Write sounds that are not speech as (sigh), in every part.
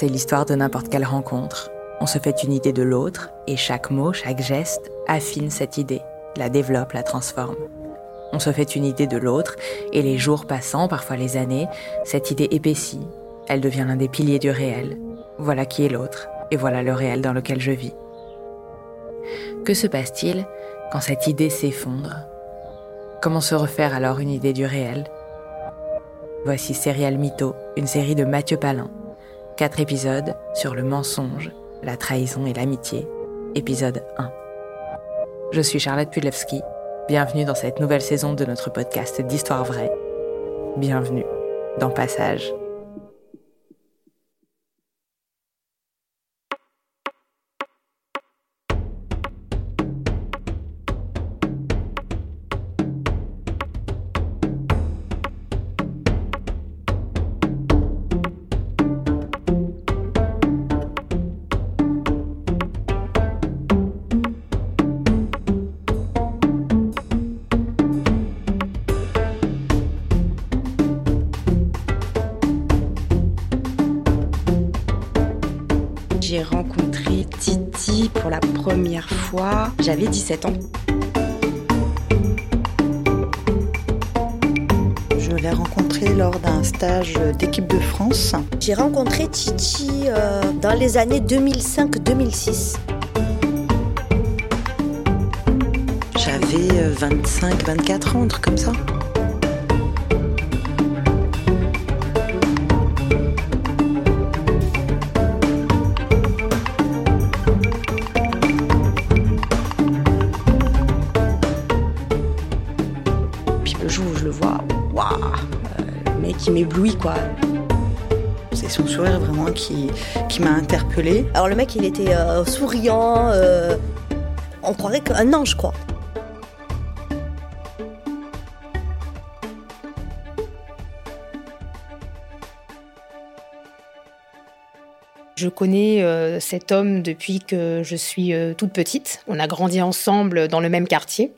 C'est l'histoire de n'importe quelle rencontre. On se fait une idée de l'autre et chaque mot, chaque geste affine cette idée, la développe, la transforme. On se fait une idée de l'autre et les jours passant, parfois les années, cette idée épaissit. Elle devient l'un des piliers du réel. Voilà qui est l'autre et voilà le réel dans lequel je vis. Que se passe-t-il quand cette idée s'effondre? Comment se refaire alors une idée du réel? Voici Serial Mytho, une série de Mathieu Palin. Quatre épisodes sur le mensonge, la trahison et l'amitié. Épisode 1. Je suis Charlotte Pudlewski. Bienvenue dans cette nouvelle saison de notre podcast d'Histoire vraie. Bienvenue dans Passage. J'avais 17 ans. Je l'ai rencontré lors d'un stage d'équipe de France. J'ai rencontré Titi euh, dans les années 2005-2006. J'avais 25-24 ans, un truc comme ça. M'éblouit quoi. C'est son sourire vraiment qui, qui m'a interpellée. Alors le mec, il était euh, souriant. euh, on croirait qu'un ange, quoi. Je connais euh, cet homme depuis que je suis euh, toute petite. On a grandi ensemble dans le même quartier.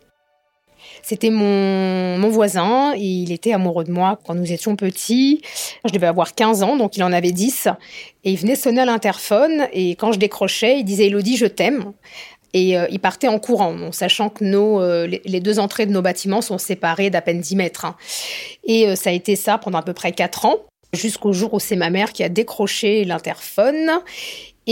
C'était mon, mon voisin et il était amoureux de moi quand nous étions petits. Je devais avoir 15 ans, donc il en avait 10. Et il venait sonner à l'interphone et quand je décrochais, il disait Elodie, je t'aime. Et euh, il partait en courant, sachant que nos, euh, les, les deux entrées de nos bâtiments sont séparées d'à peine 10 mètres. hein. Et euh, ça a été ça pendant à peu près 4 ans, jusqu'au jour où c'est ma mère qui a décroché l'interphone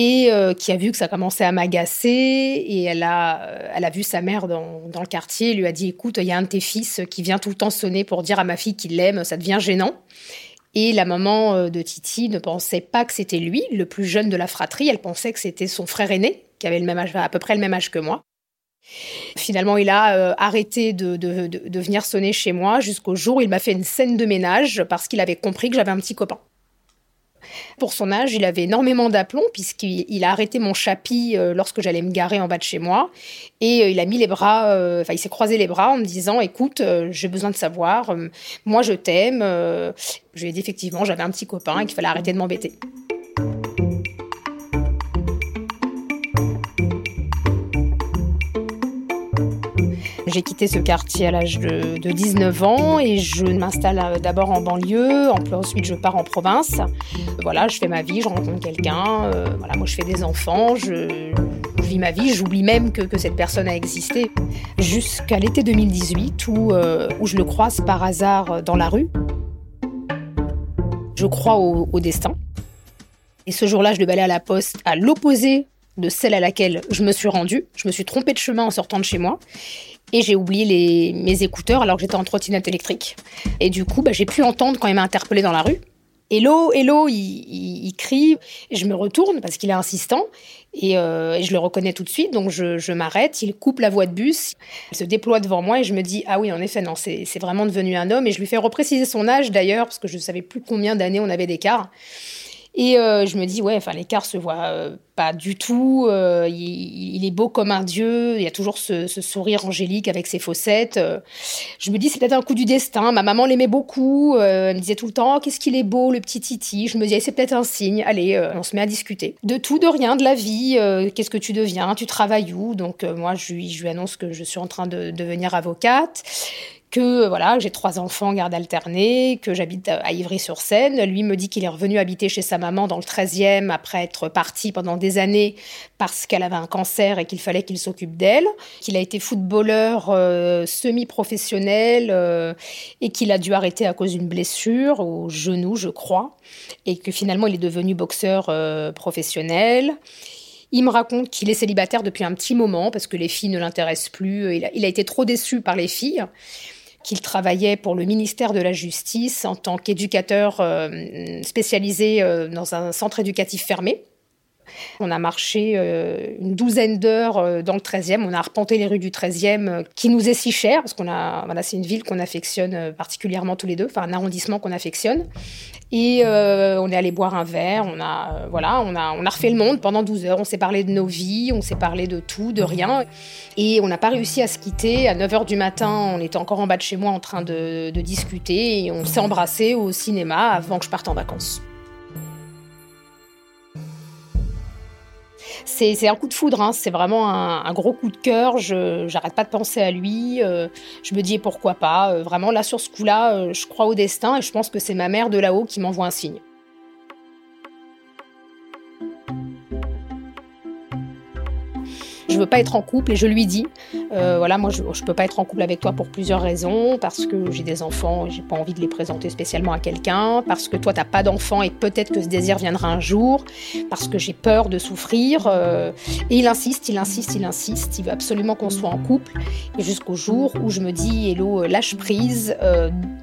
et euh, qui a vu que ça commençait à m'agacer. Et elle a, euh, elle a vu sa mère dans, le quartier, lui a dit Écoute, il y a un de tes fils qui vient tout le temps sonner pour dire à ma fille qu'il l'aime, ça devient gênant. Et la maman euh, de Titi ne pensait pas que c'était lui, le plus jeune de la fratrie. Elle pensait que c'était son frère aîné, qui avait le même âge, à peu près le même âge que moi. Finalement, il a arrêté de venir sonner chez moi jusqu'au jour où il m'a fait une scène de ménage parce qu'il avait compris que j'avais un petit copain. Pour son âge, il avait énormément d'aplomb puisqu'il il a arrêté mon chapi euh, lorsque j'allais me garer en bas de chez moi et euh, il a mis les bras, euh, enfin il s'est croisé les bras en me disant écoute, j'ai besoin de savoir, moi je t'aime. je lui ai dit effectivement j'avais un petit copain et qu'il fallait arrêter de m'embêter. J'ai quitté ce quartier à l'âge de, de 19 ans et je m'installe euh, d'abord en banlieue, en- ensuite je pars en province. Voilà, je fais ma vie, je rencontre quelqu'un, euh, voilà, moi je fais des enfants, je, vis ma vie, j'oublie même que, cette personne a existé. Jusqu'à l'été 2018 où, euh, où je le croise par hasard dans la rue. Je crois au, destin. Et ce jour-là, je devais à la poste à l'opposé de celle à laquelle je me suis rendue. Je me suis trompée de chemin en sortant de chez moi. Et j'ai oublié mes écouteurs alors que j'étais en trottinette électrique. Et du coup, bah, j'ai pu entendre quand il m'a interpellé dans la rue. Hello, hello, il, crie. Et je me retourne parce qu'il est insistant. Et, euh, et je le reconnais tout de suite. Donc je, je m'arrête. Il coupe la voie de bus. Il se déploie devant moi et je me dis Ah oui, en effet, non, c'est vraiment devenu un homme. Et je lui fais repréciser son âge d'ailleurs parce que je ne savais plus combien d'années on avait d'écart. Et euh, je me dis, ouais, enfin, l'écart se voit euh, pas du tout. euh, il, est beau comme un dieu. Il y a toujours ce, sourire angélique avec ses fossettes. je me dis, c'est peut-être un coup du destin. Ma maman l'aimait beaucoup. elle me disait tout le temps, oh, qu'est-ce qu'il est beau, le petit Titi. Je me dis, c'est peut-être un signe. Allez, on se met à discuter. De tout, de rien, de la vie. qu'est-ce que tu deviens Tu travailles où Donc, moi, je lui annonce que je suis en train de devenir avocate que voilà, j'ai trois enfants en garde alternée, que j'habite à Ivry-sur-Seine. Lui me dit qu'il est revenu habiter chez sa maman dans le 13e après être parti pendant des années parce qu'elle avait un cancer et qu'il fallait qu'il s'occupe d'elle, qu'il a été footballeur euh, semi-professionnel euh, et qu'il a dû arrêter à cause d'une blessure au genou, je crois, et que finalement il est devenu boxeur euh, professionnel. Il me raconte qu'il est célibataire depuis un petit moment parce que les filles ne l'intéressent plus. Il a, il a été trop déçu par les filles qu'il travaillait pour le ministère de la Justice en tant qu'éducateur euh, spécialisé euh, dans un centre éducatif fermé. On a marché euh, une douzaine d'heures dans le 13e. On a arpenté les rues du 13e euh, qui nous est si cher parce qu'on a, voilà, c'est une ville qu'on affectionne particulièrement tous les deux, enfin un arrondissement qu'on affectionne. Et euh, on est allé boire un verre. On a, euh, voilà, on a, on a refait le monde pendant 12 heures. On s'est parlé de nos vies, on s'est parlé de tout, de rien. Et on n'a pas réussi à se quitter. À 9 heures du matin, on était encore en bas de chez moi en train de, de discuter et on s'est embrassé au cinéma avant que je parte en vacances. C'est un coup de foudre, hein. c'est vraiment un, un gros coup de cœur. Je j'arrête pas de penser à lui. euh, je me dis pourquoi pas. euh, vraiment là sur ce coup-là, euh, je crois au destin et je pense que c'est ma mère de là-haut qui m'envoie un signe. Je veux pas être en couple et je lui dis, euh, voilà, moi je, je peux pas être en couple avec toi pour plusieurs raisons, parce que j'ai des enfants et j'ai pas envie de les présenter spécialement à quelqu'un, parce que toi t'as pas d'enfants et peut-être que ce désir viendra un jour, parce que j'ai peur de souffrir. euh, et il insiste, il insiste, il insiste, il veut absolument qu'on soit en couple. Et jusqu'au jour où je me dis, Hello, euh, lâche prise,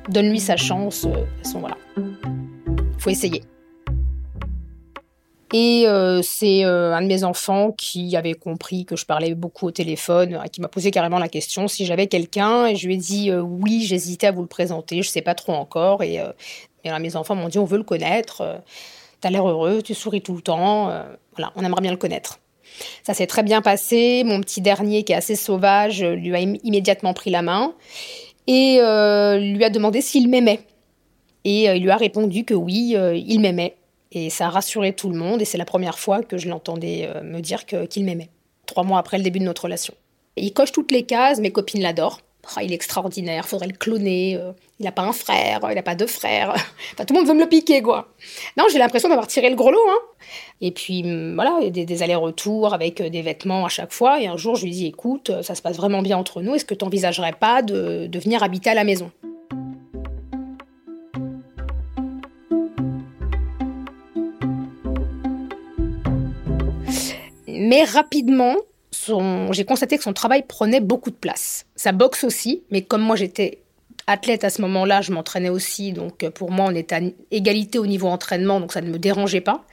donne-lui sa chance. de toute façon, voilà. Faut essayer. Et euh, c'est euh, un de mes enfants qui avait compris que je parlais beaucoup au téléphone, euh, qui m'a posé carrément la question si j'avais quelqu'un. Et je lui ai dit oui, j'hésitais à vous le présenter, je sais pas trop encore. Et, mes enfants m'ont dit on veut le connaître, euh, t'as l'air heureux, tu souris tout le temps. voilà, on aimerait bien le connaître. Ça s'est très bien passé. Mon petit dernier, qui est assez sauvage, lui a im- immédiatement pris la main et lui a demandé s'il m'aimait. Et il lui a répondu que oui, il m'aimait. Et ça a rassuré tout le monde. Et c'est la première fois que je l'entendais euh, me dire qu'il m'aimait. Trois mois après le début de notre relation. Il coche toutes les cases. Mes copines l'adorent. Ah, il est extraordinaire, faudrait le cloner. euh, il n'a pas un frère, il n'a pas deux frères. (laughs) Tout le monde veut me le piquer, quoi. Non, j'ai l'impression d'avoir tiré le gros lot. Hein. Et puis, hum, voilà, des, allers-retours avec euh, des vêtements à chaque fois. Et un jour, je lui dis écoute, ça se passe vraiment bien entre nous. Est-ce que tu n'envisagerais pas de, de venir habiter à la maison? Mais rapidement, j'ai constaté que son travail prenait beaucoup de place. Sa boxe aussi, mais comme moi j'étais athlète à ce moment-là, je m'entraînais aussi, donc euh, pour moi on était à égalité au niveau entraînement, donc ça ne me dérangeait pas.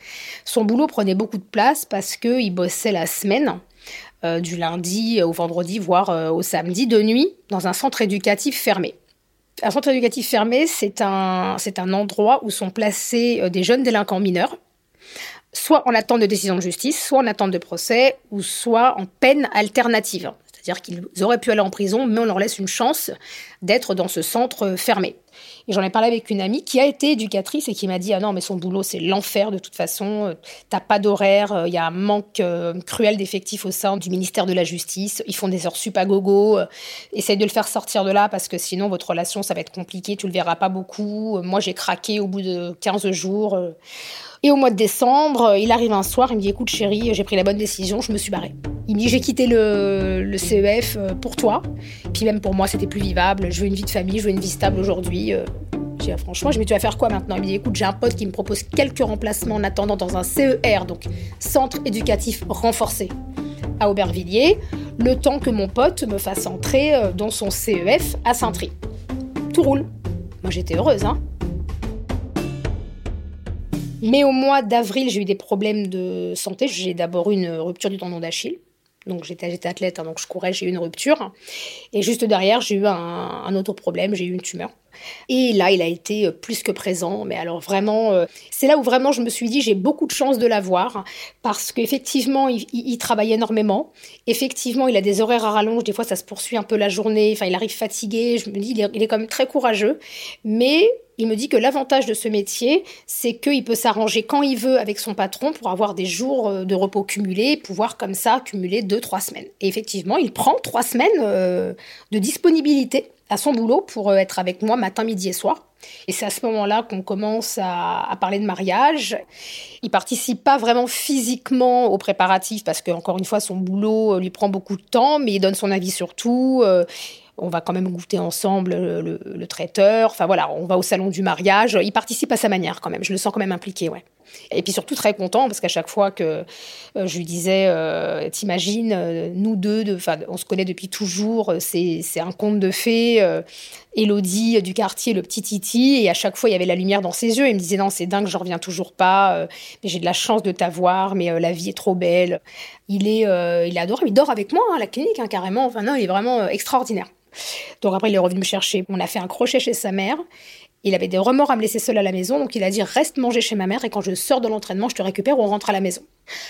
Son boulot prenait beaucoup de place parce qu'il bossait la semaine, euh, du lundi au vendredi, voire euh, au samedi, de nuit, dans un centre éducatif fermé. Un centre éducatif fermé, c'est un, un endroit où sont placés des jeunes délinquants mineurs soit en attente de décision de justice, soit en attente de procès, ou soit en peine alternative. C'est-à-dire qu'ils auraient pu aller en prison, mais on leur laisse une chance d'être dans ce centre fermé. Et j'en ai parlé avec une amie qui a été éducatrice et qui m'a dit Ah non, mais son boulot, c'est l'enfer de toute façon. T'as pas d'horaire, il y a un manque euh, cruel d'effectifs au sein du ministère de la Justice. Ils font des heures sup à gogo. Essaye de le faire sortir de là parce que sinon, votre relation, ça va être compliqué. Tu le verras pas beaucoup. Moi, j'ai craqué au bout de 15 jours. Et au mois de décembre, il arrive un soir, il me dit Écoute, chérie, j'ai pris la bonne décision, je me suis barrée. Il me dit J'ai quitté le, CEF euh, pour toi. Puis même pour moi, c'était plus vivable. Je veux une vie de famille, je veux une vie stable aujourd'hui. Euh. J'ai dit, ah, franchement, je me dis, tu vas faire quoi maintenant? Il me dit, écoute, j'ai un pote qui me propose quelques remplacements en attendant dans un CER, donc Centre éducatif renforcé, à Aubervilliers, le temps que mon pote me fasse entrer euh, dans son CEF à Saint-Try. Tout roule. Moi, j'étais heureuse, hein mais au mois d'avril, j'ai eu des problèmes de santé. J'ai d'abord eu une rupture du tendon d'Achille. Donc j'étais, athlète, hein, donc je courais, j'ai eu une rupture. Et juste derrière, j'ai eu un, un autre problème, j'ai eu une tumeur. Et là, il a été euh, plus que présent. Mais alors vraiment, euh, c'est là où vraiment je me suis dit, j'ai beaucoup de chance de l'avoir parce qu'effectivement, il, il, travaille énormément. Effectivement, il a des horaires à rallonge. Des fois, ça se poursuit un peu la journée. Enfin, il arrive fatigué. Je me dis, il est, il est quand même très courageux. Mais il me dit que l'avantage de ce métier, c'est qu'il peut s'arranger quand il veut avec son patron pour avoir des jours euh, de repos cumulés, pouvoir comme ça cumuler deux, trois semaines. Et effectivement, il prend trois semaines de disponibilité à son boulot pour euh, être avec moi matin, midi et soir. Et c'est à ce moment-là qu'on commence à, parler de mariage. Il participe pas vraiment physiquement aux préparatifs parce que, encore une fois, son boulot lui prend beaucoup de temps, mais il donne son avis sur tout on va quand même goûter ensemble le, traiteur. Enfin voilà, on va au salon du mariage. Il participe à sa manière quand même. Je le sens quand même impliqué, ouais. Et puis surtout très content parce qu'à chaque fois que euh, je lui disais, euh, t'imagines, euh, nous deux, de, on se connaît depuis toujours, c'est un conte de fées. Elodie du quartier, le petit Titi, et à chaque fois il y avait la lumière dans ses yeux. Il me disait non, c'est dingue, je reviens toujours pas, mais j'ai de la chance de t'avoir, mais la vie est trop belle. Il est, il adore, il dort avec moi à hein, la clinique hein, carrément. Enfin non, il est vraiment extraordinaire. Donc après, il est revenu me chercher. On a fait un crochet chez sa mère. Il avait des remords à me laisser seule à la maison, donc il a dit reste manger chez ma mère et quand je sors de l'entraînement, je te récupère ou on rentre à la maison.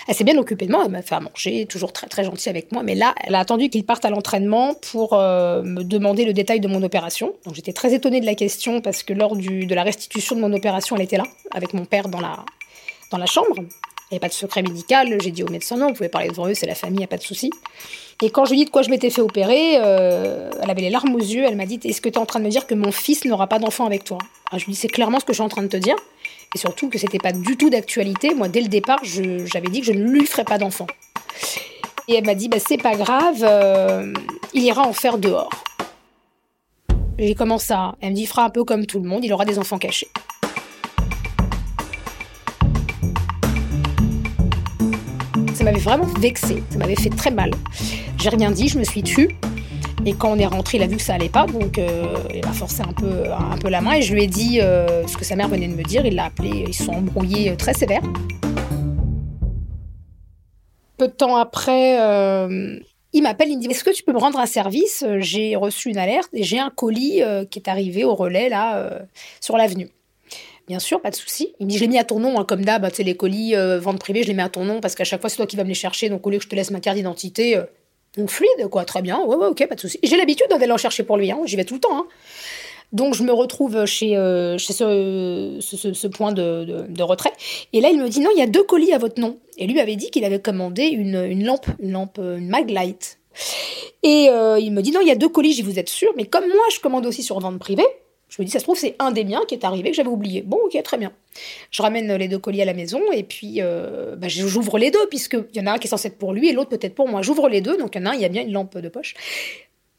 Elle s'est bien occupée de moi, elle m'a fait à manger, toujours très très gentille avec moi, mais là, elle a attendu qu'il parte à l'entraînement pour euh, me demander le détail de mon opération. Donc j'étais très étonnée de la question parce que lors du, de la restitution de mon opération, elle était là, avec mon père dans la, dans la chambre. Il n'y avait pas de secret médical, j'ai dit au médecin non, vous pouvez parler devant eux, c'est la famille, il n'y a pas de souci. Et quand je lui ai dit de quoi je m'étais fait opérer, euh, elle avait les larmes aux yeux. Elle m'a dit Est-ce que tu es en train de me dire que mon fils n'aura pas d'enfant avec toi? Alors, Je lui ai dit C'est clairement ce que je suis en train de te dire. Et surtout que c'était pas du tout d'actualité. Moi, dès le départ, j'avais dit que je ne lui ferais pas d'enfant. Et elle m'a dit bah, C'est pas grave, euh, il ira en faire dehors. J'ai commencé ça. Elle me dit Il fera un peu comme tout le monde, il aura des enfants cachés. ça m'avait vraiment vexé, ça m'avait fait très mal. J'ai rien dit, je me suis tue. Et quand on est rentré, il a vu que ça allait pas, donc euh, il a forcé un peu, un peu la main et je lui ai dit euh, ce que sa mère venait de me dire. Il l'a appelé, ils sont embrouillés euh, très sévère. Peu de temps après, il m'appelle, il me dit Est-ce que tu peux me rendre un service? J'ai reçu une alerte et j'ai un colis qui est arrivé au relais là sur l'avenue. Bien sûr, pas de souci. Il me dit, je l'ai mis à ton nom, hein, comme d'hab, tu sais, les colis, vente privée, je les mets à ton nom parce qu'à chaque fois, c'est toi qui vas me les chercher. Donc, au lieu que je te laisse ma carte d'identité, donc fluide, quoi, très bien. Ouais, ouais, ok, pas de souci. J'ai l'habitude d'aller en chercher pour lui, hein, j'y vais tout le temps. Hein. Donc, je me retrouve chez, euh, chez ce, ce, point de, de, retrait. Et là, il me dit, non, il y a deux colis à votre nom. Et lui avait dit qu'il avait commandé une, une lampe, une lampe, une Maglite. Et il me dit, non, il y a deux colis, j'y vous êtes sûr. Mais comme moi, je commande aussi sur vente privée, je me dis, ça se trouve, c'est un des miens qui est arrivé que j'avais oublié. Bon, ok, très bien. Je ramène les deux colis à la maison et puis euh, bah, j'ouvre les deux, puisqu'il y en a un qui est censé être pour lui et l'autre peut-être pour moi. J'ouvre les deux, donc il y en a un, il y a bien une lampe de poche.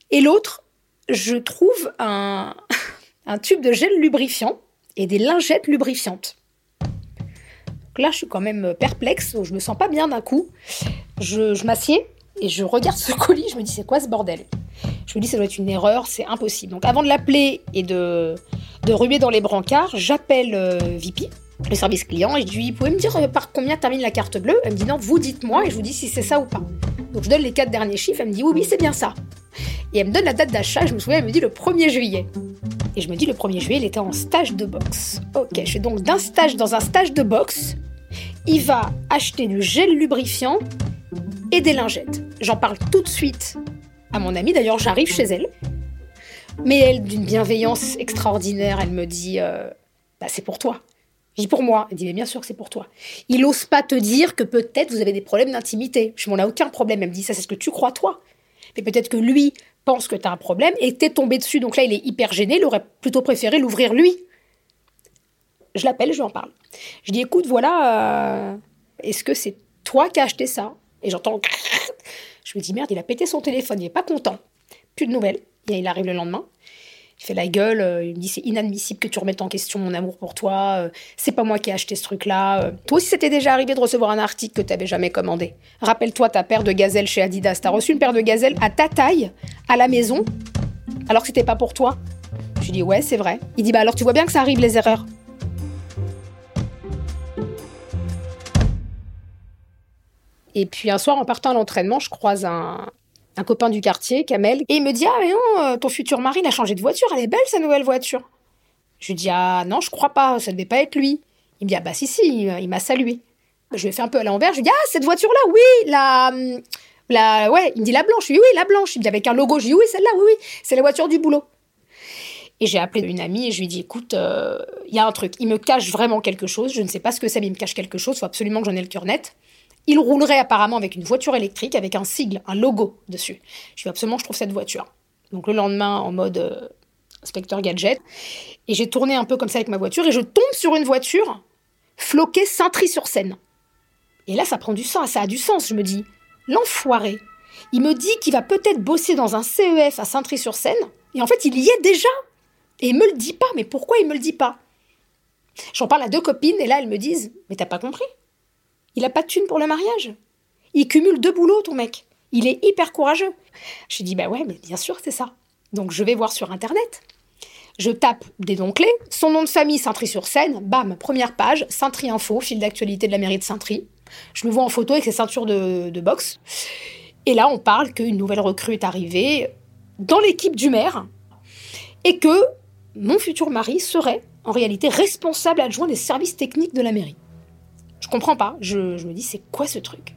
Et l'autre, je trouve un, (laughs) tube de gel lubrifiant et des lingettes lubrifiantes. Donc là, je suis quand même perplexe, je me sens pas bien d'un coup. Je m'assieds et je regarde ce colis, je me dis, c'est quoi ce bordel? Je me dis, ça doit être une erreur, c'est impossible. Donc avant de l'appeler et de, de ruer dans les brancards, j'appelle euh, VP, le service client, et je lui dis, vous pouvez me dire euh, par combien termine la carte bleue? Elle me dit, non, vous dites-moi, et je vous dis si c'est ça ou pas. Donc je donne les quatre derniers chiffres, elle me dit, oui, oui, c'est bien ça. Et elle me donne la date d'achat, je me souviens, elle me dit le 1er juillet. Et je me dis, le 1er juillet, il était en stage de boxe. Ok, je suis donc d'un stage dans un stage de boxe. Il va acheter du gel lubrifiant et des lingettes. J'en parle tout de suite à mon amie. D'ailleurs, j'arrive chez elle. Mais elle, d'une bienveillance extraordinaire, elle me dit euh, bah, C'est pour toi. Je dis pour moi. Elle dit Mais bien sûr que c'est pour toi. Il n'ose pas te dire que peut-être vous avez des problèmes d'intimité. Je m'en ai aucun problème. Elle me dit Ça, c'est ce que tu crois, toi. Mais peut-être que lui pense que tu as un problème et t'es tombé dessus. Donc là, il est hyper gêné. Il aurait plutôt préféré l'ouvrir lui. Je l'appelle, je lui en parle. Je dis Écoute, voilà, euh, est-ce que c'est toi qui as acheté ça? Et j'entends. Je me dis Merde, il a pété son téléphone. Il n'est pas content. Plus de nouvelles. Il arrive le lendemain. Il fait la gueule, euh, il me dit c'est inadmissible que tu remettes en question mon amour pour toi, euh, c'est pas moi qui ai acheté ce truc-là. euh. Toi aussi, c'était déjà arrivé de recevoir un article que t'avais jamais commandé. Rappelle-toi ta paire de gazelles chez Adidas. T'as reçu une paire de gazelles à ta taille, à la maison, alors que c'était pas pour toi. Je lui dis ouais, c'est vrai. Il dit bah alors tu vois bien que ça arrive les erreurs. Et puis un soir, en partant à l'entraînement, je croise un, un copain du quartier, Kamel, et il me dit Ah, mais non, euh, ton futur mari, il a changé de voiture, elle est belle sa nouvelle voiture. Je lui dis Ah, non, je crois pas, ça devait pas être lui. Il me dit Ah, bah si, si, il, il m'a salué. Je lui ai fait un peu à l'envers, je lui dis Ah, cette voiture-là, oui, la. La, ouais, il me dit la blanche. Je lui dis oui, la blanche. Il me dit avec un logo. Je lui dis oui, celle-là, oui, oui, c'est la voiture du boulot. Et j'ai appelé une amie et je lui ai dit écoute, euh, il y a un truc, il me cache vraiment quelque chose. Je ne sais pas ce que c'est, mais il me cache quelque chose. Il faut absolument que j'en ai le cœur net. Il roulerait apparemment avec une voiture électrique avec un sigle, un logo dessus. Je ai absolument, je trouve cette voiture. Donc le lendemain, en mode euh, inspecteur gadget, et j'ai tourné un peu comme ça avec ma voiture et je tombe sur une voiture floquée Saint-Tri-sur-Seine. Et là, ça prend du sens, ça a du sens. Je me dis, l'enfoiré, il me dit qu'il va peut-être bosser dans un CEF à Saint-Tri-sur-Seine, et en fait, il y est déjà. Et il me le dit pas. Mais pourquoi il me le dit pas? J'en parle à deux copines, et là, elles me disent, mais t'as pas compris Il a pas de thune pour le mariage. Il cumule deux boulots, ton mec. Il est hyper courageux. Je dis, bah ouais, mais bien sûr, c'est ça. Donc, je vais voir sur Internet. Je tape des noms clés, son nom de famille, Saint-Tri-sur-Seine, bam, première page, Saint-Tri Info, fil d'actualité de la mairie de Saint-Tri. Je me vois en photo avec ses ceintures de, de boxe. Et là, on parle qu'une nouvelle recrue est arrivée dans l'équipe du maire et que mon futur mari serait en réalité responsable adjoint des services techniques de la mairie. Je comprends pas. Je, me dis, c'est quoi ce truc?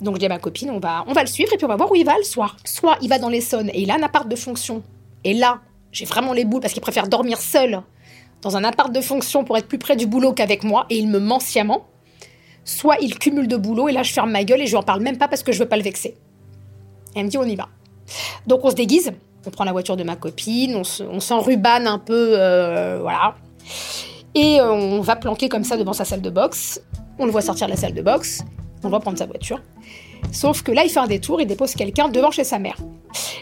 Donc je dis à ma copine, on va, on va le suivre et puis on va voir où il va le soir. Soit il va dans l'Essonne et il a un appart de fonction. Et là, j'ai vraiment les boules parce qu'il préfère dormir seul dans un appart de fonction pour être plus près du boulot qu'avec moi et il me ment sciemment. Soit il cumule de boulot et là je ferme ma gueule et je lui en parle même pas parce que je veux pas le vexer. Elle me dit on y va. Donc on se déguise, on prend la voiture de ma copine, on se- on s'enrubane un peu, euh, voilà. Et euh, on va planquer comme ça devant sa salle de boxe. On le voit sortir de la salle de boxe, on le voit prendre sa voiture. Sauf que là, il fait un détour, il dépose quelqu'un devant chez sa mère.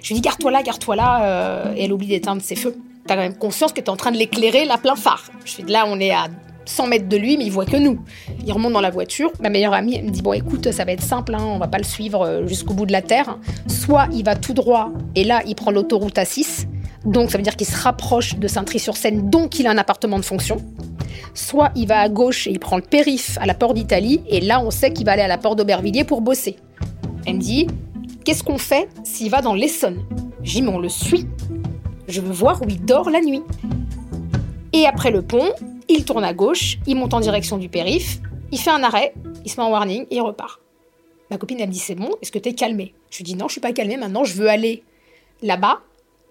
Je lui dis garde-toi là, garde-toi là, euh, et elle oublie d'éteindre ses feux. T'as quand même conscience que t'es en train de l'éclairer là plein phare. Je fais là, on est à 100 mètres de lui, mais il voit que nous. Il remonte dans la voiture. Ma meilleure amie, me dit Bon, écoute, ça va être simple, hein, on va pas le suivre euh, jusqu'au bout de la terre. Soit il va tout droit, et là, il prend l'autoroute A6. Donc, ça veut dire qu'il se rapproche de Saint-Tri-sur-Seine, donc il a un appartement de fonction. Soit il va à gauche et il prend le périph' à la porte d'Italie, et là, on sait qu'il va aller à la porte d'Aubervilliers pour bosser. Elle me dit Qu'est-ce qu'on fait s'il va dans l'Essonne? Dis Mais on le suit. Je veux voir où il dort la nuit. Et après le pont, il tourne à gauche, il monte en direction du périph', il fait un arrêt, il se met en warning et il repart. Ma copine, elle me dit C'est bon, est-ce que t'es calmée? Je lui dis Non, je suis pas calmée, maintenant je veux aller là-bas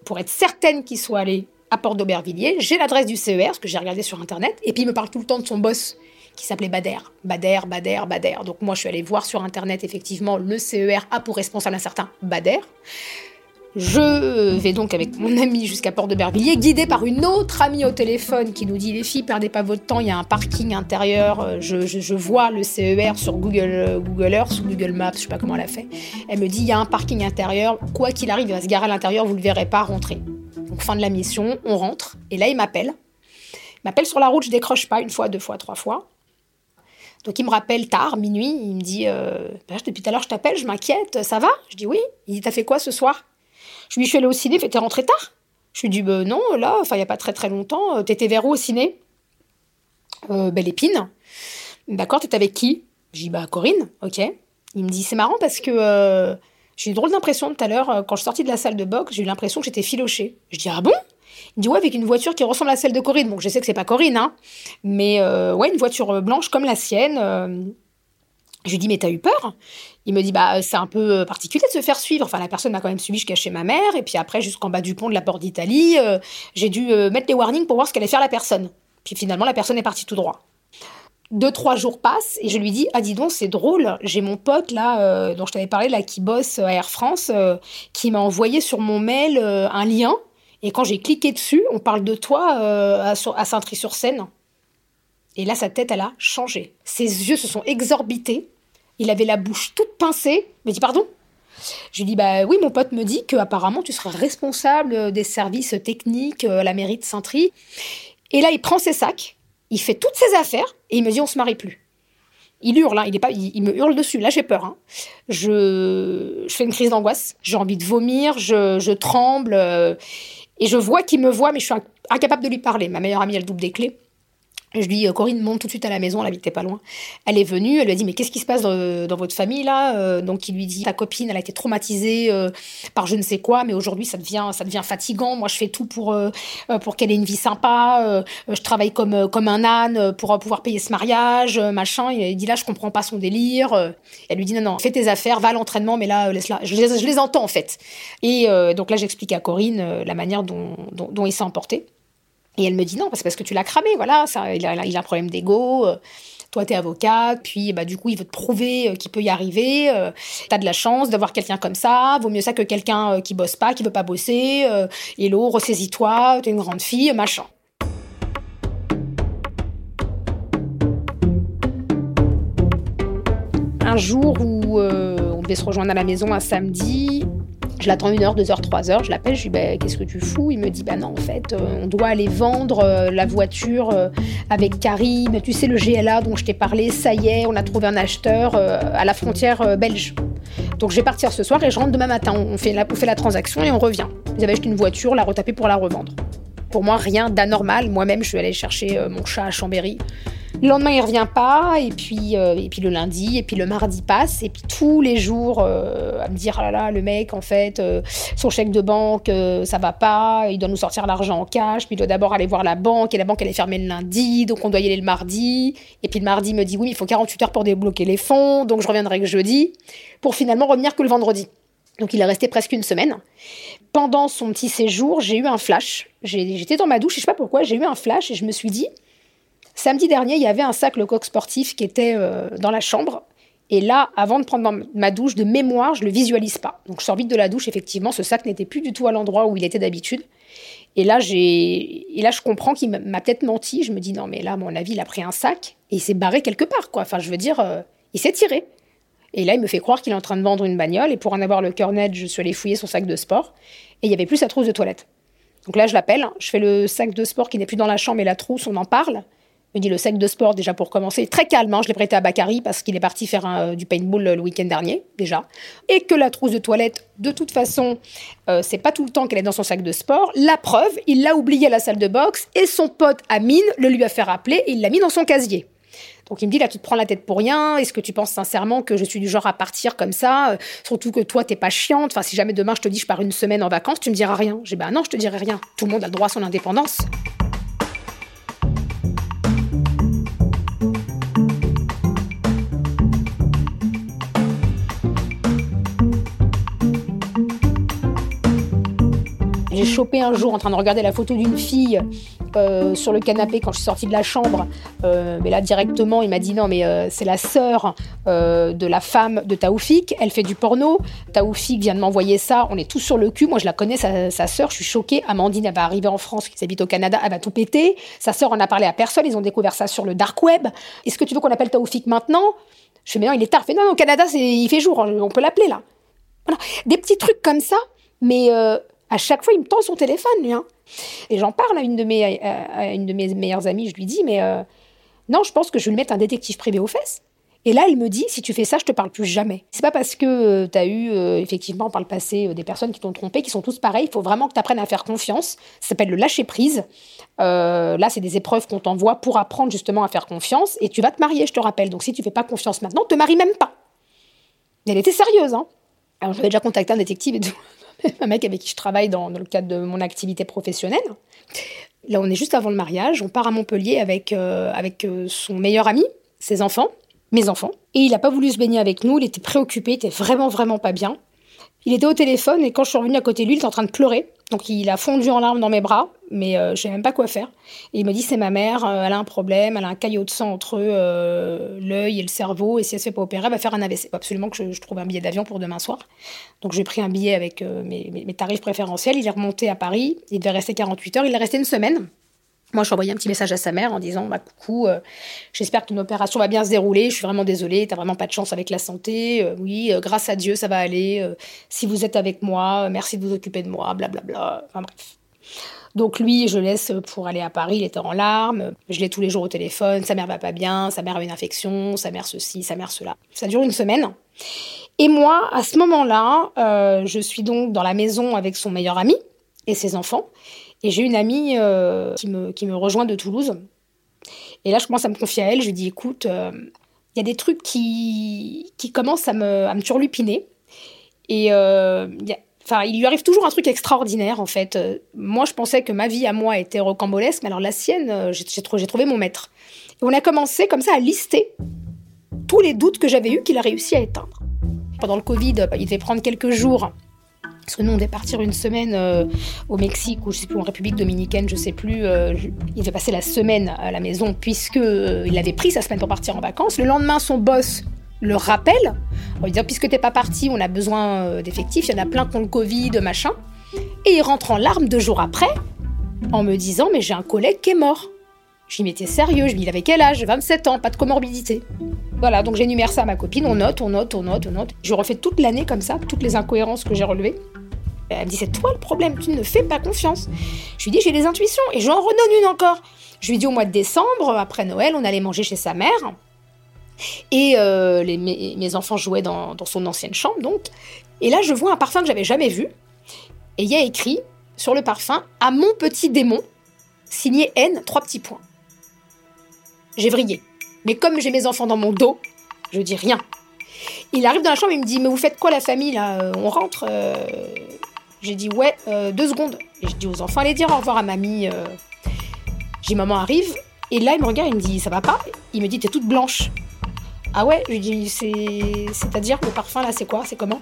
pour être certaine qu'il soit allé à Porte d'Aubervilliers. J'ai l'adresse du CER, ce que j'ai regardé sur internet, et puis il me parle tout le temps de son boss qui s'appelait Bader. Bader, Bader, Bader. Donc moi je suis allée voir sur internet, effectivement, le CER a pour responsable un certain Bader. Je vais donc avec mon ami jusqu'à Port de Bervilliers, guidé par une autre amie au téléphone qui nous dit les filles, perdez pas votre temps, il y a un parking intérieur. Euh, Je, vois le CER sur Google, euh, Google Earth, sur Google Maps, je sais pas comment elle a fait. Elle me dit il y a un parking intérieur, quoi qu'il arrive, il va se garer à l'intérieur, vous le verrez pas rentrer. Donc fin de la mission, on rentre, et là il m'appelle. Il m'appelle sur la route, je décroche pas une fois, deux fois, trois fois. Donc il me rappelle tard, minuit, il me dit euh, Bah, depuis tout à l'heure je t'appelle, je m'inquiète, ça va? Je dis oui. Il dit t'as fait quoi ce soir? Je lui suis allée au ciné, t'es rentrée tard Je lui dis, bah, non, là, enfin, il n'y a pas très très longtemps. Euh, T'étais vers où au ciné? Euh, Belle Épine. D'accord, t'étais avec qui? Je dis, bah, Corinne, ok. Il me dit, c'est marrant parce que euh, j'ai eu une drôle d'impression tout à l'heure, quand je suis sortie de la salle de boxe, j'ai eu l'impression que j'étais filochée. Je dis, ah bon? Il me dit, ouais, avec une voiture qui ressemble à celle de Corinne. Bon, je sais que c'est pas Corinne, hein, mais ouais, une voiture blanche comme la sienne. Je lui dis, mais t'as eu peur? Il me dit, bah, c'est un peu particulier de se faire suivre. Enfin, la personne m'a quand même suivi jusqu'à chez ma mère. Et puis après, jusqu'en bas du pont de la porte d'Italie, euh, j'ai dû euh, mettre des warnings pour voir ce qu'allait faire la personne. Puis finalement, la personne est partie tout droit. Deux, trois jours passent et je lui dis, ah, dis donc, c'est drôle. J'ai mon pote, là, euh, dont je t'avais parlé, là, qui bosse à Air France, qui m'a envoyé sur mon mail un lien. Et quand j'ai cliqué dessus, on parle de toi à, à Saint-Try-sur-Seine. Et là, sa tête, elle a changé. Ses yeux se sont exorbités. Il avait la bouche toute pincée. Mais dit pardon Je lui dis bah oui, mon pote me dit que apparemment tu seras responsable des services techniques à la mairie de Saint-Try. Et là, il prend ses sacs, il fait toutes ses affaires et il me dit on se marie plus. Il hurle, hein, il, est pas, il, me hurle dessus. Là, j'ai peur. Hein. Je, je, fais une crise d'angoisse. J'ai envie de vomir, je, je tremble. Euh, et je vois qu'il me voit, mais je suis incapable de lui parler. Ma meilleure amie, elle double des clés. Je lui dis, Corinne, monte tout de suite à la maison, elle habitait pas loin. Elle est venue, elle lui a dit, mais qu'est-ce qui se passe dans, votre famille là euh, Donc il lui dit, ta copine, elle a été traumatisée euh, par je ne sais quoi, mais aujourd'hui ça devient, fatigant. Moi je fais tout pour, euh, qu'elle ait une vie sympa. je travaille comme, un âne pour pouvoir payer ce mariage, machin. Il dit là, je comprends pas son délire. Elle lui dit, non, non, fais tes affaires, va à l'entraînement, mais là, laisse-la. Je les, entends en fait. Et donc là, j'explique à Corinne la manière dont, dont il s'est emporté. Et elle me dit non, c'est parce que tu l'as cramé, voilà, ça, il, a, il a un problème d'ego. Euh, toi, tu es avocate, puis bah, du coup, il veut te prouver euh, qu'il peut y arriver. Euh, tu as de la chance d'avoir quelqu'un comme ça. Vaut mieux ça que quelqu'un qui bosse pas, qui veut pas bosser. Hello, ressaisis-toi, tu es une grande fille, machin. Un jour où on devait se rejoindre à la maison un samedi, je l'attends une heure, deux heures, trois heures. Je l'appelle, je lui dis bah, Qu'est-ce que tu fous? Il me dit Bah non, en fait, euh, on doit aller vendre euh, la voiture euh, avec Karim. Tu sais, le GLA dont je t'ai parlé, ça y est, on a trouvé un acheteur à la frontière belge. Donc je vais partir ce soir et je rentre demain matin. On fait la, on fait la transaction et on revient. Ils avaient acheté une voiture, la retaper pour la revendre. Pour moi, rien d'anormal. Moi-même, je suis allée chercher mon chat à Chambéry. Le lendemain, il revient pas, et puis, euh, et puis le lundi, et puis le mardi passe, et puis tous les jours, euh, à me dire, ah là là, le mec, en fait, euh, son chèque de banque, ça va pas, il doit nous sortir l'argent en cash, puis il doit d'abord aller voir la banque, et la banque, elle est fermée le lundi, donc on doit y aller le mardi, et puis le mardi me dit, oui, il faut 48 heures pour débloquer les fonds, donc je reviendrai que jeudi, pour finalement revenir que le vendredi. Donc il est resté presque une semaine. Pendant son petit séjour, j'ai eu un flash. J'étais dans ma douche, je sais pas pourquoi, j'ai eu un flash et je me suis dit, Samedi dernier, il y avait un sac Lecoq sportif qui était euh, dans la chambre. Et là, avant de prendre ma douche, de mémoire, je le visualise pas. Donc je sors vite de la douche, effectivement, ce sac n'était plus du tout à l'endroit où il était d'habitude. Et là, j'ai, et là, je comprends qu'il m'a peut-être menti. Je me dis non, mais là, à mon avis, il a pris un sac et il s'est barré quelque part, quoi. Enfin, je veux dire, euh, il s'est tiré. Et là, il me fait croire qu'il est en train de vendre une bagnole. Et pour en avoir le cœur net, je suis allée fouiller son sac de sport. Et il y avait plus sa trousse de toilette. Donc là, je l'appelle. Je fais le sac de sport qui n'est plus dans la chambre et la trousse, on en parle me dit le sac de sport déjà pour commencer, très calme, hein, je l'ai prêté à Bakary parce qu'il est parti faire euh, du paintball le week-end dernier déjà, et que la trousse de toilette, de toute façon, euh, c'est pas tout le temps qu'elle est dans son sac de sport. La preuve, il l'a oublié à la salle de boxe et son pote Amine le lui a fait rappeler et il l'a mis dans son casier. Donc il me dit là tu te prends la tête pour rien. Est-ce que tu penses sincèrement que je suis du genre à partir comme ça euh, Surtout que toi t'es pas chiante? Enfin si jamais demain je te dis je pars une semaine en vacances, tu me diras rien. J'ai ben non je te dirai rien. Tout le monde a le droit à son indépendance. J'ai chopé un jour en train de regarder la photo d'une fille euh, sur le canapé quand je suis sortie de la chambre. Euh, mais là, directement, il m'a dit non, mais euh, c'est la sœur de la femme de Taoufik. Elle fait du porno. Taoufik vient de m'envoyer ça. On est tous sur le cul. Moi, je la connais, sa, sœur. Je suis choquée. Amandine, elle va arriver en France, qui habite au Canada. Elle va tout péter. Sa sœur en a parlé à personne. Ils ont découvert ça sur le dark web. Est-ce que tu veux qu'on appelle Taoufik maintenant? Je fais mais non, il est tard. Fais non, au Canada, il fait jour. On peut l'appeler là. Des petits trucs comme ça. Mais à chaque fois, il me tend son téléphone, lui. Hein. Et j'en parle à une, de mes, à une de mes meilleures amies. Je lui dis, mais euh, non, je pense que je vais lui mettre un détective privé aux fesses. Et là, il me dit, si tu fais ça, je te parle plus jamais. C'est pas parce que euh, tu as eu, euh, effectivement, par le passé, des personnes qui t'ont trompé, qui sont tous pareils. Il faut vraiment que tu apprennes à faire confiance. Ça s'appelle le lâcher prise. là, c'est des épreuves qu'on t'envoie pour apprendre justement à faire confiance. Et tu vas te marier, je te rappelle. Donc, si tu fais pas confiance maintenant, te marie même pas. elle était sérieuse, hein. Alors, j'avais déjà contacté un détective et tout. (laughs) un mec avec qui je travaille dans, le cadre de mon activité professionnelle. Là, on est juste avant le mariage. On part à Montpellier avec, euh, avec euh, son meilleur ami, ses enfants. mes enfants. Et il n'a pas voulu se baigner avec nous, il était préoccupé, il était vraiment, vraiment pas bien. Il était au téléphone et quand je suis revenue à côté de lui, il était en train de pleurer. Donc il a fondu en larmes dans mes bras, mais euh, je savais même pas quoi faire. Et il me dit c'est ma mère, euh, elle a un problème, elle a un caillot de sang entre euh, l'œil et le cerveau, et si elle se fait pas opérer, elle va faire un AVC. Faut absolument que je, trouve un billet d'avion pour demain soir. Donc j'ai pris un billet avec euh, mes, tarifs préférentiels. Il est remonté à Paris. Il devait rester 48 heures. Il est resté une semaine. Moi, je envoyé un petit message à sa mère en disant bah, Coucou, j'espère que ton opération va bien se dérouler. Je suis vraiment désolée, t'as vraiment pas de chance avec la santé. Oui, grâce à Dieu, ça va aller. Si vous êtes avec moi, merci de vous occuper de moi, blablabla. Enfin bref. Donc lui, je laisse pour aller à Paris, il était en larmes. Je l'ai tous les jours au téléphone. Sa mère va pas bien, sa mère a une infection, sa mère ceci, sa mère cela. Ça dure une semaine. Et moi, à ce moment-là, euh, je suis donc dans la maison avec son meilleur ami et ses enfants. Et j'ai une amie euh, qui, me, qui me rejoint de Toulouse. Et là, je commence à me confier à elle. Je lui dis, écoute, euh, il y a des trucs qui, qui commencent à me, à me turlupiner. Et il y a- enfin, il lui arrive toujours un truc extraordinaire, en fait. Euh, moi, je pensais que ma vie à moi était rocambolesque, mais alors la sienne, euh, j'ai j'ai trou- j'ai trouvé mon maître. Et on a commencé comme ça à lister tous les doutes que j'avais eus qu'il a réussi à éteindre. Pendant le Covid, il devait prendre quelques jours. Parce que nous, on devait partir une semaine euh, au Mexique ou je sais plus, en République dominicaine, je sais plus. il devait passer la semaine à la maison puisque il avait pris sa semaine pour partir en vacances. Le lendemain, son boss le rappelle en disant puisque t'es pas parti, on a besoin euh, d'effectifs, il y en a plein qui ont le Covid, machin. Et il rentre en larmes deux jours après en me disant mais j'ai un collègue qui est mort. Mais t'es sérieux? Je lui dis il avait quel âge? 27 ans, pas de comorbidité. Voilà, donc j'énumère ça à ma copine, on note, on note, on note, on note. Je refais toute l'année comme ça, toutes les incohérences que j'ai relevées. Elle me dit c'est toi le problème, tu ne fais pas confiance. Je lui dis j'ai des intuitions et j'en redonne une encore. Je lui dis au mois de décembre, après Noël, on allait manger chez sa mère. Et euh, les- mes, enfants jouaient dans, son ancienne chambre, donc. Et là, je vois un parfum que j'avais jamais vu. Et il y a écrit sur le parfum à mon petit démon, signé N, trois petits points. J'ai vrillé. Mais comme j'ai mes enfants dans mon dos, je dis rien. Il arrive dans la chambre, il me dit Mais vous faites quoi la famille là Euh, On rentre Euh, J'ai dit Ouais, deux secondes. Et je dis aux enfants Allez dire au revoir à mamie. J'ai Maman arrive. Et là, il me regarde, il me dit Ça va pas? Il me dit T'es toute blanche. Ah ouais Je lui dis C'est- C'est-à-dire le parfum là, c'est quoi? C'est comment?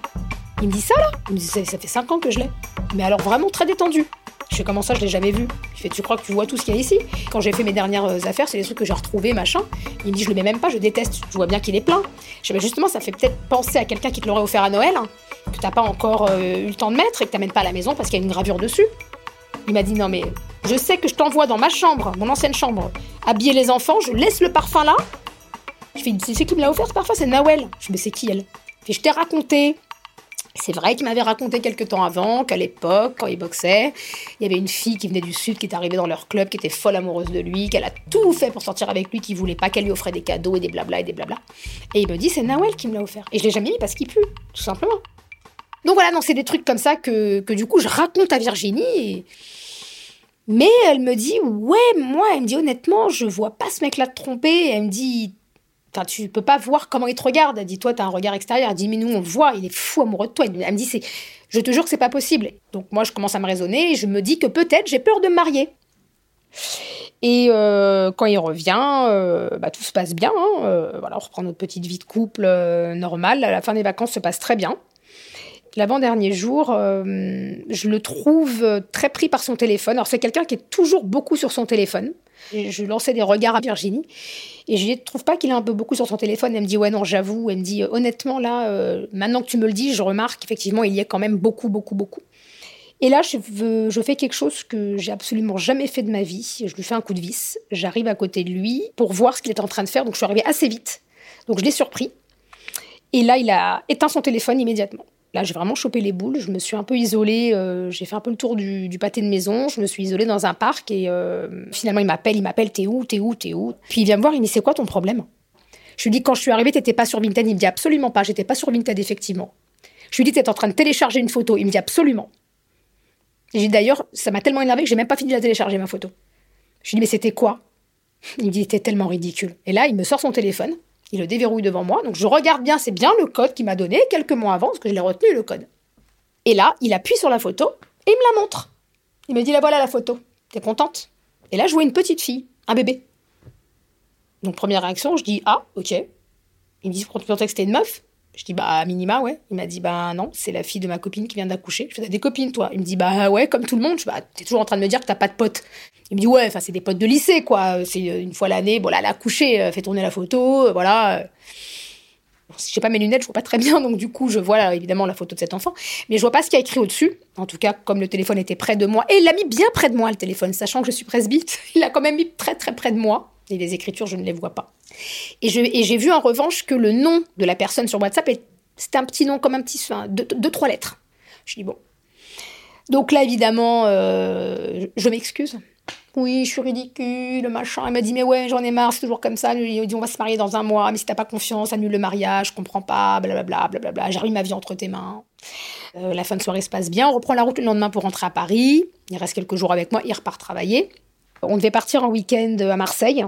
Il me dit Ça là Il me dit Ça fait cinq ans que je l'ai. Mais alors vraiment très détendu. Je fais comment ça, je l'ai jamais vu? Je fais, tu crois que tu vois tout ce qu'il y a ici? Quand j'ai fait mes dernières euh, affaires, c'est des trucs que j'ai retrouvés, machin. Il me dit, je le mets même pas, je déteste. Tu vois bien qu'il est plein. Je mais justement, ça fait peut-être penser à quelqu'un qui te l'aurait offert à Noël, hein, que t'as pas encore euh, eu le temps de mettre et que t'amènes pas à la maison parce qu'il y a une gravure dessus. Il m'a dit, non mais, je sais que je t'envoie dans ma chambre, mon ancienne chambre, habiller les enfants, je laisse le parfum là. Je fais, c'est qui me l'a offert parfum C'est Nawel. Je mais c'est qui elle? Je je t'ai raconté c'est vrai qu'il m'avait raconté quelques temps avant qu'à l'époque, quand il boxait, il y avait une fille qui venait du sud, qui est arrivée dans leur club, qui était folle amoureuse de lui, qu'elle a tout fait pour sortir avec lui, qui voulait pas qu'elle lui offrait des cadeaux et des blabla et des blabla. Et il me dit, c'est Nawel qui me l'a offert. Et je l'ai jamais mis parce qu'il pue, tout simplement. Donc voilà, non, c'est des trucs comme ça que, que du coup je raconte à Virginie. Mais elle me dit, ouais, moi, elle me dit honnêtement, je vois pas ce mec-là te tromper. Elle me dit, tu peux pas voir comment il te regarde. Elle dit, toi, t'as un regard extérieur. Elle dit, mais nous, on voit, il est fou amoureux de toi. Elle me dit, je te jure que c'est pas possible. Donc, moi, je commence à me raisonner et je me dis que peut-être j'ai peur de me marier. Et euh, quand il revient, euh, bah, tout se passe bien. hein. Euh, voilà, on reprend notre petite vie de couple normale. La fin des vacances se passe très bien. L'avant-dernier jour, euh, je le trouve euh, très pris par son téléphone. Alors, c'est quelqu'un qui est toujours beaucoup sur son téléphone. Et je lançais des regards à Virginie. Et je ne trouve pas qu'il est un peu beaucoup sur son téléphone. Elle me dit, ouais, non, j'avoue. Elle me dit, euh, honnêtement, là, maintenant que tu me le dis, je remarque qu'effectivement, il y a quand même beaucoup, beaucoup, beaucoup. Et là, je, je fais quelque chose que j'ai absolument jamais fait de ma vie. Je lui fais un coup de vis. J'arrive à côté de lui pour voir ce qu'il est en train de faire. Donc, je suis arrivée assez vite. Donc, je l'ai surpris. Et là, il a éteint son téléphone immédiatement. Là, j'ai vraiment chopé les boules. Je me suis un peu isolée. euh, j'ai fait un peu le tour du, pâté de maison. Je me suis isolée dans un parc. Et euh, finalement, il m'appelle. Il m'appelle T'es où T'es où T'es où? Puis il vient me voir. Il me dit C'est quoi ton problème? Je lui dis Quand je suis arrivée, t'étais pas sur Vinted? Il me dit Absolument pas. J'étais pas sur Vinted, effectivement. Je lui dis T'es en train de télécharger une photo? Il me dit Absolument. J'ai D'ailleurs, ça m'a tellement énervé que j'ai même pas fini de télécharger, ma photo. Je lui dis Mais c'était quoi? Il me dit C'était tellement ridicule. Et là, il me sort son téléphone. Il le déverrouille devant moi. Donc je regarde bien, c'est bien le code qu'il m'a donné quelques mois avant, parce que je l'ai retenu le code. Et là, il appuie sur la photo et il me la montre. Il me dit, la voilà la photo. T'es contente? Et là, je vois une petite fille, un bébé. Donc première réaction, je dis, ah, ok. Il me dit, pensais que c'était une meuf? Je dis, bah, minima, ouais. Il m'a dit, bah, non, c'est la fille de ma copine qui vient d'accoucher. Je fais, des copines, toi? Il me dit, bah, ouais, comme tout le monde. Bah, t'es toujours en train de me dire que t'as pas de potes. Il me dit, ouais, c'est des potes de lycée, quoi. C'est une fois l'année, bon, là, elle a accouché, euh, fait tourner la photo, euh, voilà. Si j'ai pas mes lunettes, je vois pas très bien, (laughs) donc du coup, je vois là, évidemment la photo de cet enfant, mais je vois pas ce qu'il y a écrit au-dessus. En tout cas, comme le téléphone était près de moi, et il l'a mis bien près de moi, le téléphone, sachant que je suis presbyte, (laughs) il l'a quand même mis très très près de moi. Et les écritures, je ne les vois pas. Et j'ai vu en revanche que le nom de la personne sur WhatsApp, c'était un petit nom comme un petit, enfin, deux, deux, trois lettres. Je dis bon. Donc là, évidemment, euh, je m'excuse. Oui, je suis ridicule, machin. Il m'a dit, mais ouais, j'en ai marre, c'est toujours comme ça. M'a dit, on va se marier dans un mois, mais si t'as pas confiance, annule le mariage, je comprends pas, blablabla, blablabla. Remis ma vie entre tes mains. Euh, la fin de soirée se passe bien. On reprend la route le lendemain pour rentrer à Paris. Il reste quelques jours avec moi, il repart travailler. On devait partir en week-end à Marseille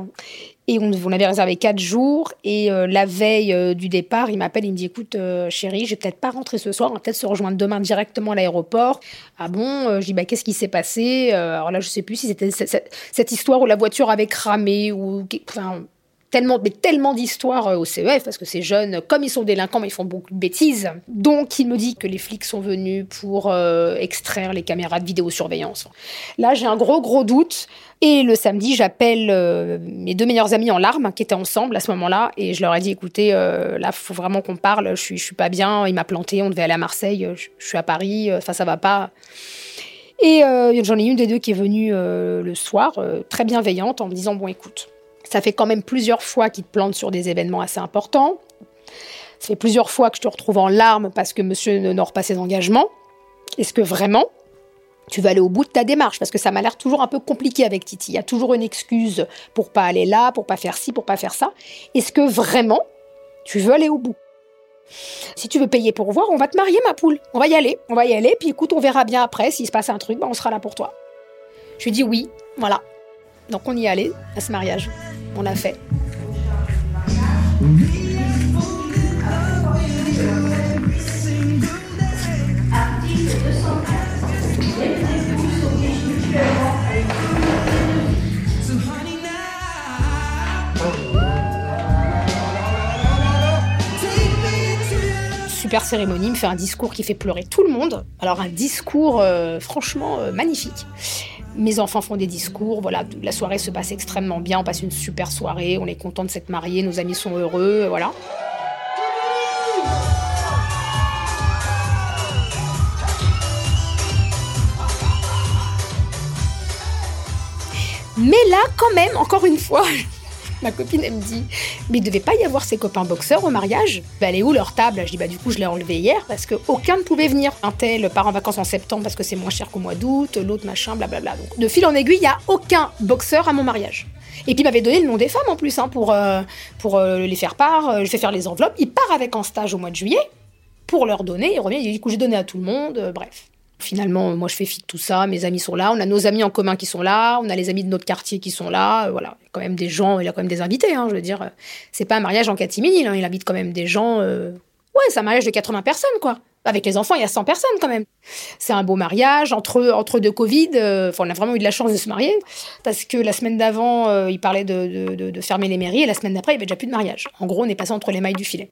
et on, avait réservé quatre jours. Et euh, la veille euh, du départ, il m'appelle, il me dit Écoute, euh, chérie, je vais peut-être pas rentrer ce soir, on va peut-être se rejoindre demain directement à l'aéroport. Ah bon? Je dis bah, Qu'est-ce qui s'est passé? Alors là, je sais plus si c'était cette, cette- histoire où la voiture avait cramé ou. Tellement, mais tellement d'histoires euh, au CEF, parce que ces jeunes, comme ils sont délinquants, mais ils font beaucoup de bêtises. Donc, il me dit que les flics sont venus pour euh, extraire les caméras de vidéosurveillance. Là, j'ai un gros, gros doute. Et le samedi, j'appelle euh, mes deux meilleurs amis en larmes, qui étaient ensemble à ce moment-là, et je leur ai dit, écoutez, euh, là, faut vraiment qu'on parle, je suis, je suis pas bien, il m'a planté, on devait aller à Marseille, je, je suis à Paris, enfin, ça va pas. Et j'en ai une des deux qui est venue le soir, très bienveillante, en me disant, bon, écoute, ça fait quand même plusieurs fois qu'il te plante sur des événements assez importants. Ça fait plusieurs fois que je te retrouve en larmes parce que monsieur n'honore pas ses engagements. Est-ce que vraiment tu vas aller au bout de ta démarche? Parce que ça m'a l'air toujours un peu compliqué avec Titi. Il y a toujours une excuse pour pas aller là, pour pas faire ci, pour pas faire ça. Est-ce que vraiment tu veux aller au bout? Si tu veux payer pour voir, on va te marier, ma poule. On va y aller, on va y aller. Puis écoute, on verra bien après. S'il se passe un truc, ben, on sera là pour toi. Je lui dis oui, voilà. Donc on y allé à ce mariage. On l'a fait. Super cérémonie, me fait un discours qui fait pleurer tout le monde. Alors un discours euh, franchement euh, magnifique. Mes enfants font des discours, voilà, la soirée se passe extrêmement bien, on passe une super soirée, on est content de s'être mariés, nos amis sont heureux, voilà. Mais là, quand même, encore une fois, ma copine, elle me dit Mais il devait pas y avoir ses copains boxeurs au mariage? Bah, elle est où leur table? Je dis Bah, du coup, je l'ai enlevé hier parce qu'aucun ne pouvait venir. Un tel part en vacances en septembre parce que c'est moins cher qu'au mois d'août, l'autre machin, blablabla. Donc, de fil en aiguille, il n'y a aucun boxeur à mon mariage. Et puis, il m'avait donné le nom des femmes en plus hein, pour, euh, pour euh, les faire part, euh, je fais faire les enveloppes. Il part avec en stage au mois de juillet pour leur donner. Il revient, il dit Du coup, j'ai donné à tout le monde, euh, bref. Finalement, moi, je fais fi de tout ça. Mes amis sont là. On a nos amis en commun qui sont là. On a les amis de notre quartier qui sont là. Euh, Voilà. Il y a quand même des gens. Il a quand même des invités. hein, je veux dire, euh, c'est pas un mariage en catimini. hein, Il invite quand même des gens. euh, Ouais, c'est un mariage de 80 personnes, quoi. Avec les enfants, il y a 100 personnes quand même. C'est un beau mariage entre entre deux Covid. euh, on a vraiment eu de la chance de se marier parce que la semaine d'avant, il parlait de, de- fermer les mairies et la semaine d'après, il y avait déjà plus de mariage. En gros, on est passé entre les mailles du filet.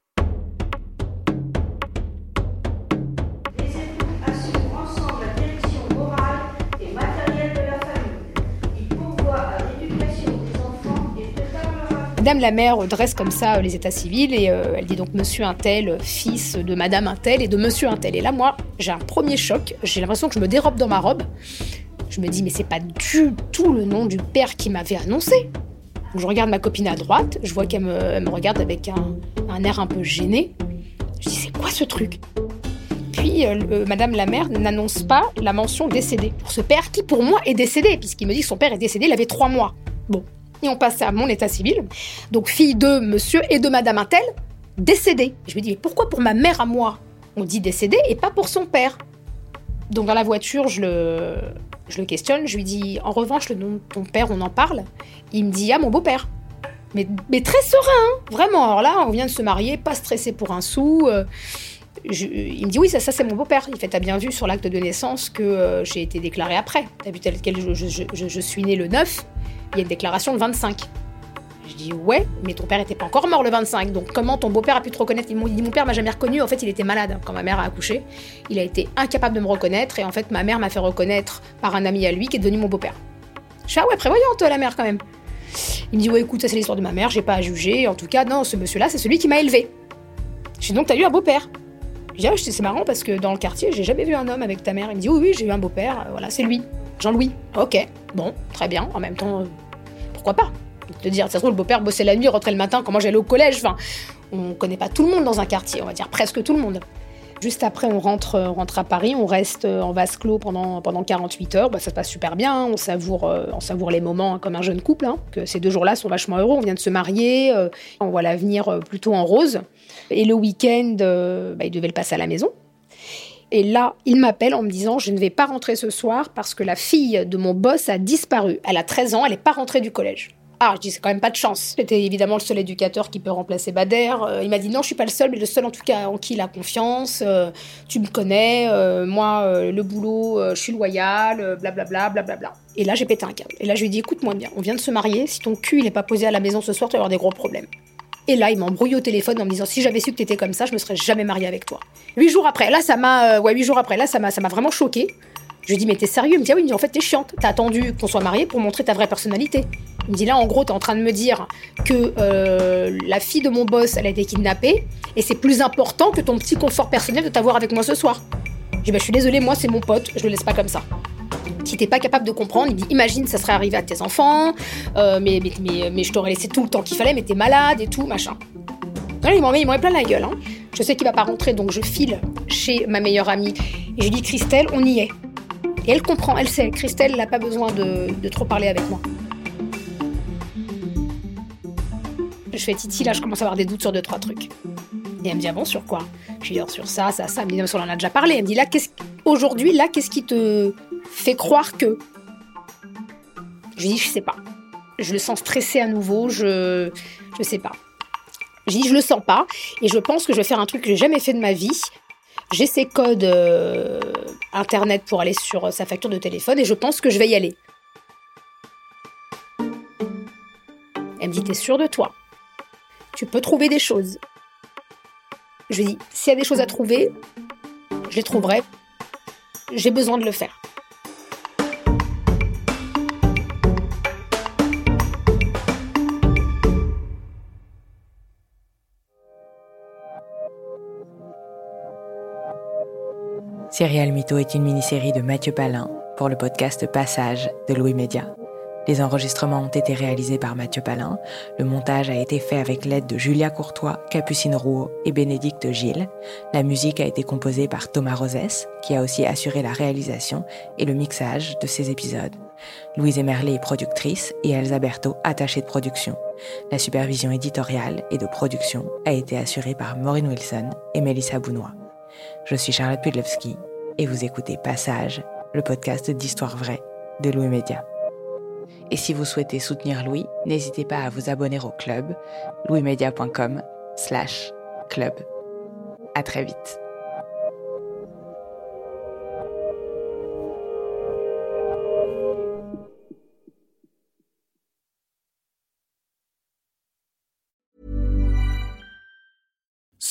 Madame la mère dresse comme ça euh, les états civils et euh, elle dit donc monsieur un tel, euh, fils de madame un tel et de monsieur un tel. Et là, moi, j'ai un premier choc. J'ai l'impression que je me dérobe dans ma robe. Je me dis, mais c'est pas du tout le nom du père qui m'avait annoncé. Donc, je regarde ma copine à droite, je vois qu'elle me, regarde avec un, un air un peu gêné. Je dis, c'est quoi ce truc? Puis, euh, madame la mère n'annonce pas la mention décédé pour ce père qui, pour moi, est décédé, puisqu'il me dit que son père est décédé, il avait trois mois. Bon. Et on passe à mon état civil. Donc, fille de monsieur et de madame Intel, décédée. Je me dis, mais pourquoi pour ma mère à moi, on dit décédée et pas pour son père Donc, dans la voiture, je le, je le questionne. Je lui dis, en revanche, le nom de ton père, on en parle. Il me dit, ah, mon beau-père. Mais, mais très serein, hein, vraiment. Alors là, on vient de se marier, pas stressé pour un sou. euh, il me dit oui, ça, ça c'est mon beau-père. Il fait, t'as bien vu sur l'acte de naissance que euh, j'ai été déclarée après. T'as vu tel quel je, je- je- je suis née le 9, il y a une déclaration le 25. Je dis ouais, mais ton père était pas encore mort le 25, donc comment ton beau-père a pu te reconnaître? Il dit mon père m'a jamais reconnu, en fait il était malade quand ma mère a accouché. Il a été incapable de me reconnaître et en fait ma mère m'a fait reconnaître par un ami à lui qui est devenu mon beau-père. Je suis ah ouais, prévoyante la mère quand même. Il me dit ouais écoute, ça c'est l'histoire de ma mère, j'ai pas à juger, en tout cas non, ce monsieur-là c'est celui qui m'a élevé. Je dis donc t'as eu un beau-père? Je dis ah c'est marrant parce que dans le quartier j'ai jamais vu un homme avec ta mère. Il me dit oui oui j'ai eu un beau-père, euh, voilà c'est lui, Jean-Louis. Ok, bon, très bien, en même temps, euh, pourquoi pas te dire, ça se trouve, le beau-père bossait la nuit, rentrait le matin, comment j'allais au collège. Enfin, on connaît pas tout le monde dans un quartier, on va dire presque tout le monde. Juste après, on rentre, on rentre à Paris, on reste en vase clos pendant, pendant 48 heures. Bah, ça se passe super bien, on savoure, euh, on savoure les moments hein, comme un jeune couple. hein, que ces deux jours-là sont vachement heureux. On vient de se marier, euh, on voit l'avenir euh, plutôt en rose. Et le week-end, euh, bah, il devait le passer à la maison. Et là, il m'appelle en me disant Je ne vais pas rentrer ce soir parce que la fille de mon boss a disparu. Elle a 13 ans, elle n'est pas rentrée du collège. Ah, je dis C'est quand même pas de chance. C'était évidemment le seul éducateur qui peut remplacer Bader. Euh, il m'a dit Non, je suis pas le seul, mais le seul en tout cas en qui il a confiance. Euh, tu me connais, euh, moi, le boulot, je suis loyal, blablabla, blablabla. Et là, j'ai pété un câble. Et là, je lui ai dit Écoute-moi bien, on vient de se marier. Si ton cul, il est pas posé à la maison ce soir, tu vas avoir des gros problèmes. Et là, il m'embrouille au téléphone en me disant si j'avais su que t'étais comme ça, je me serais jamais mariée avec toi. Huit jours après, là, ça m'a, euh, ouais, huit jours après, là, ça m'a, ça m'a vraiment choqué. Je lui dis mais t'es sérieux? Il me dit ah oui, en fait t'es chiante. T'as attendu qu'on soit mariés pour montrer ta vraie personnalité. Il me dit là, en gros, t'es en train de me dire que euh, la fille de mon boss, elle a été kidnappée et c'est plus important que ton petit confort personnel de t'avoir avec moi ce soir. Je dis bah je suis désolée, moi c'est mon pote, je le laisse pas comme ça qui t'es pas capable de comprendre. Il dit imagine ça serait arrivé à tes enfants, euh, mais, mais, mais, je t'aurais laissé tout le temps qu'il fallait, mais t'es malade et tout, machin. Non, il m'en met, plein la gueule. Hein. Je sais qu'il va pas rentrer, donc je file chez ma meilleure amie et je lui dis Christelle, on y est. Et elle comprend, elle sait. Christelle n'a pas besoin de, trop parler avec moi. Je fais Titi, là, je commence à avoir des doutes sur deux, trois trucs. Et elle me dit, ah bon, sur quoi? Je lui dis, alors, sur ça, ça, ça. Elle me dit, non, mais on en a déjà parlé. Elle me dit, là, aujourd'hui, là, qu'est-ce qui te fait croire que Je dis, je sais pas. Je le sens stressé à nouveau, je. Je sais pas. Je dis, je le sens pas. Et je pense que je vais faire un truc que j'ai jamais fait de ma vie. J'ai ses codes euh, internet pour aller sur euh, sa facture de téléphone et je pense que je vais y aller. Elle me dit, t'es sûre de toi? Tu peux trouver des choses. Je lui dis, s'il y a des choses à trouver, je les trouverai. J'ai besoin de le faire. Serial Mytho est une mini-série de Mathieu Palin pour le podcast Passage de Louis Média. Les enregistrements ont été réalisés par Mathieu Palin. Le montage a été fait avec l'aide de Julia Courtois, Capucine Rouault et Bénédicte Gilles. La musique a été composée par Thomas Rosès, qui a aussi assuré la réalisation et le mixage de ces épisodes. Louise Emerlé est productrice et Elsa Berthaud attachée de production. La supervision éditoriale et de production a été assurée par Maureen Wilson et Mélissa Bounois. Je suis Charlotte Pudlewski et vous écoutez Passage, le podcast d'histoire vraie de Louis Média. Et si vous souhaitez soutenir Louis, n'hésitez pas à vous abonner au club louismedia.com slash club. À très vite.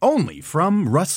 Only from Rust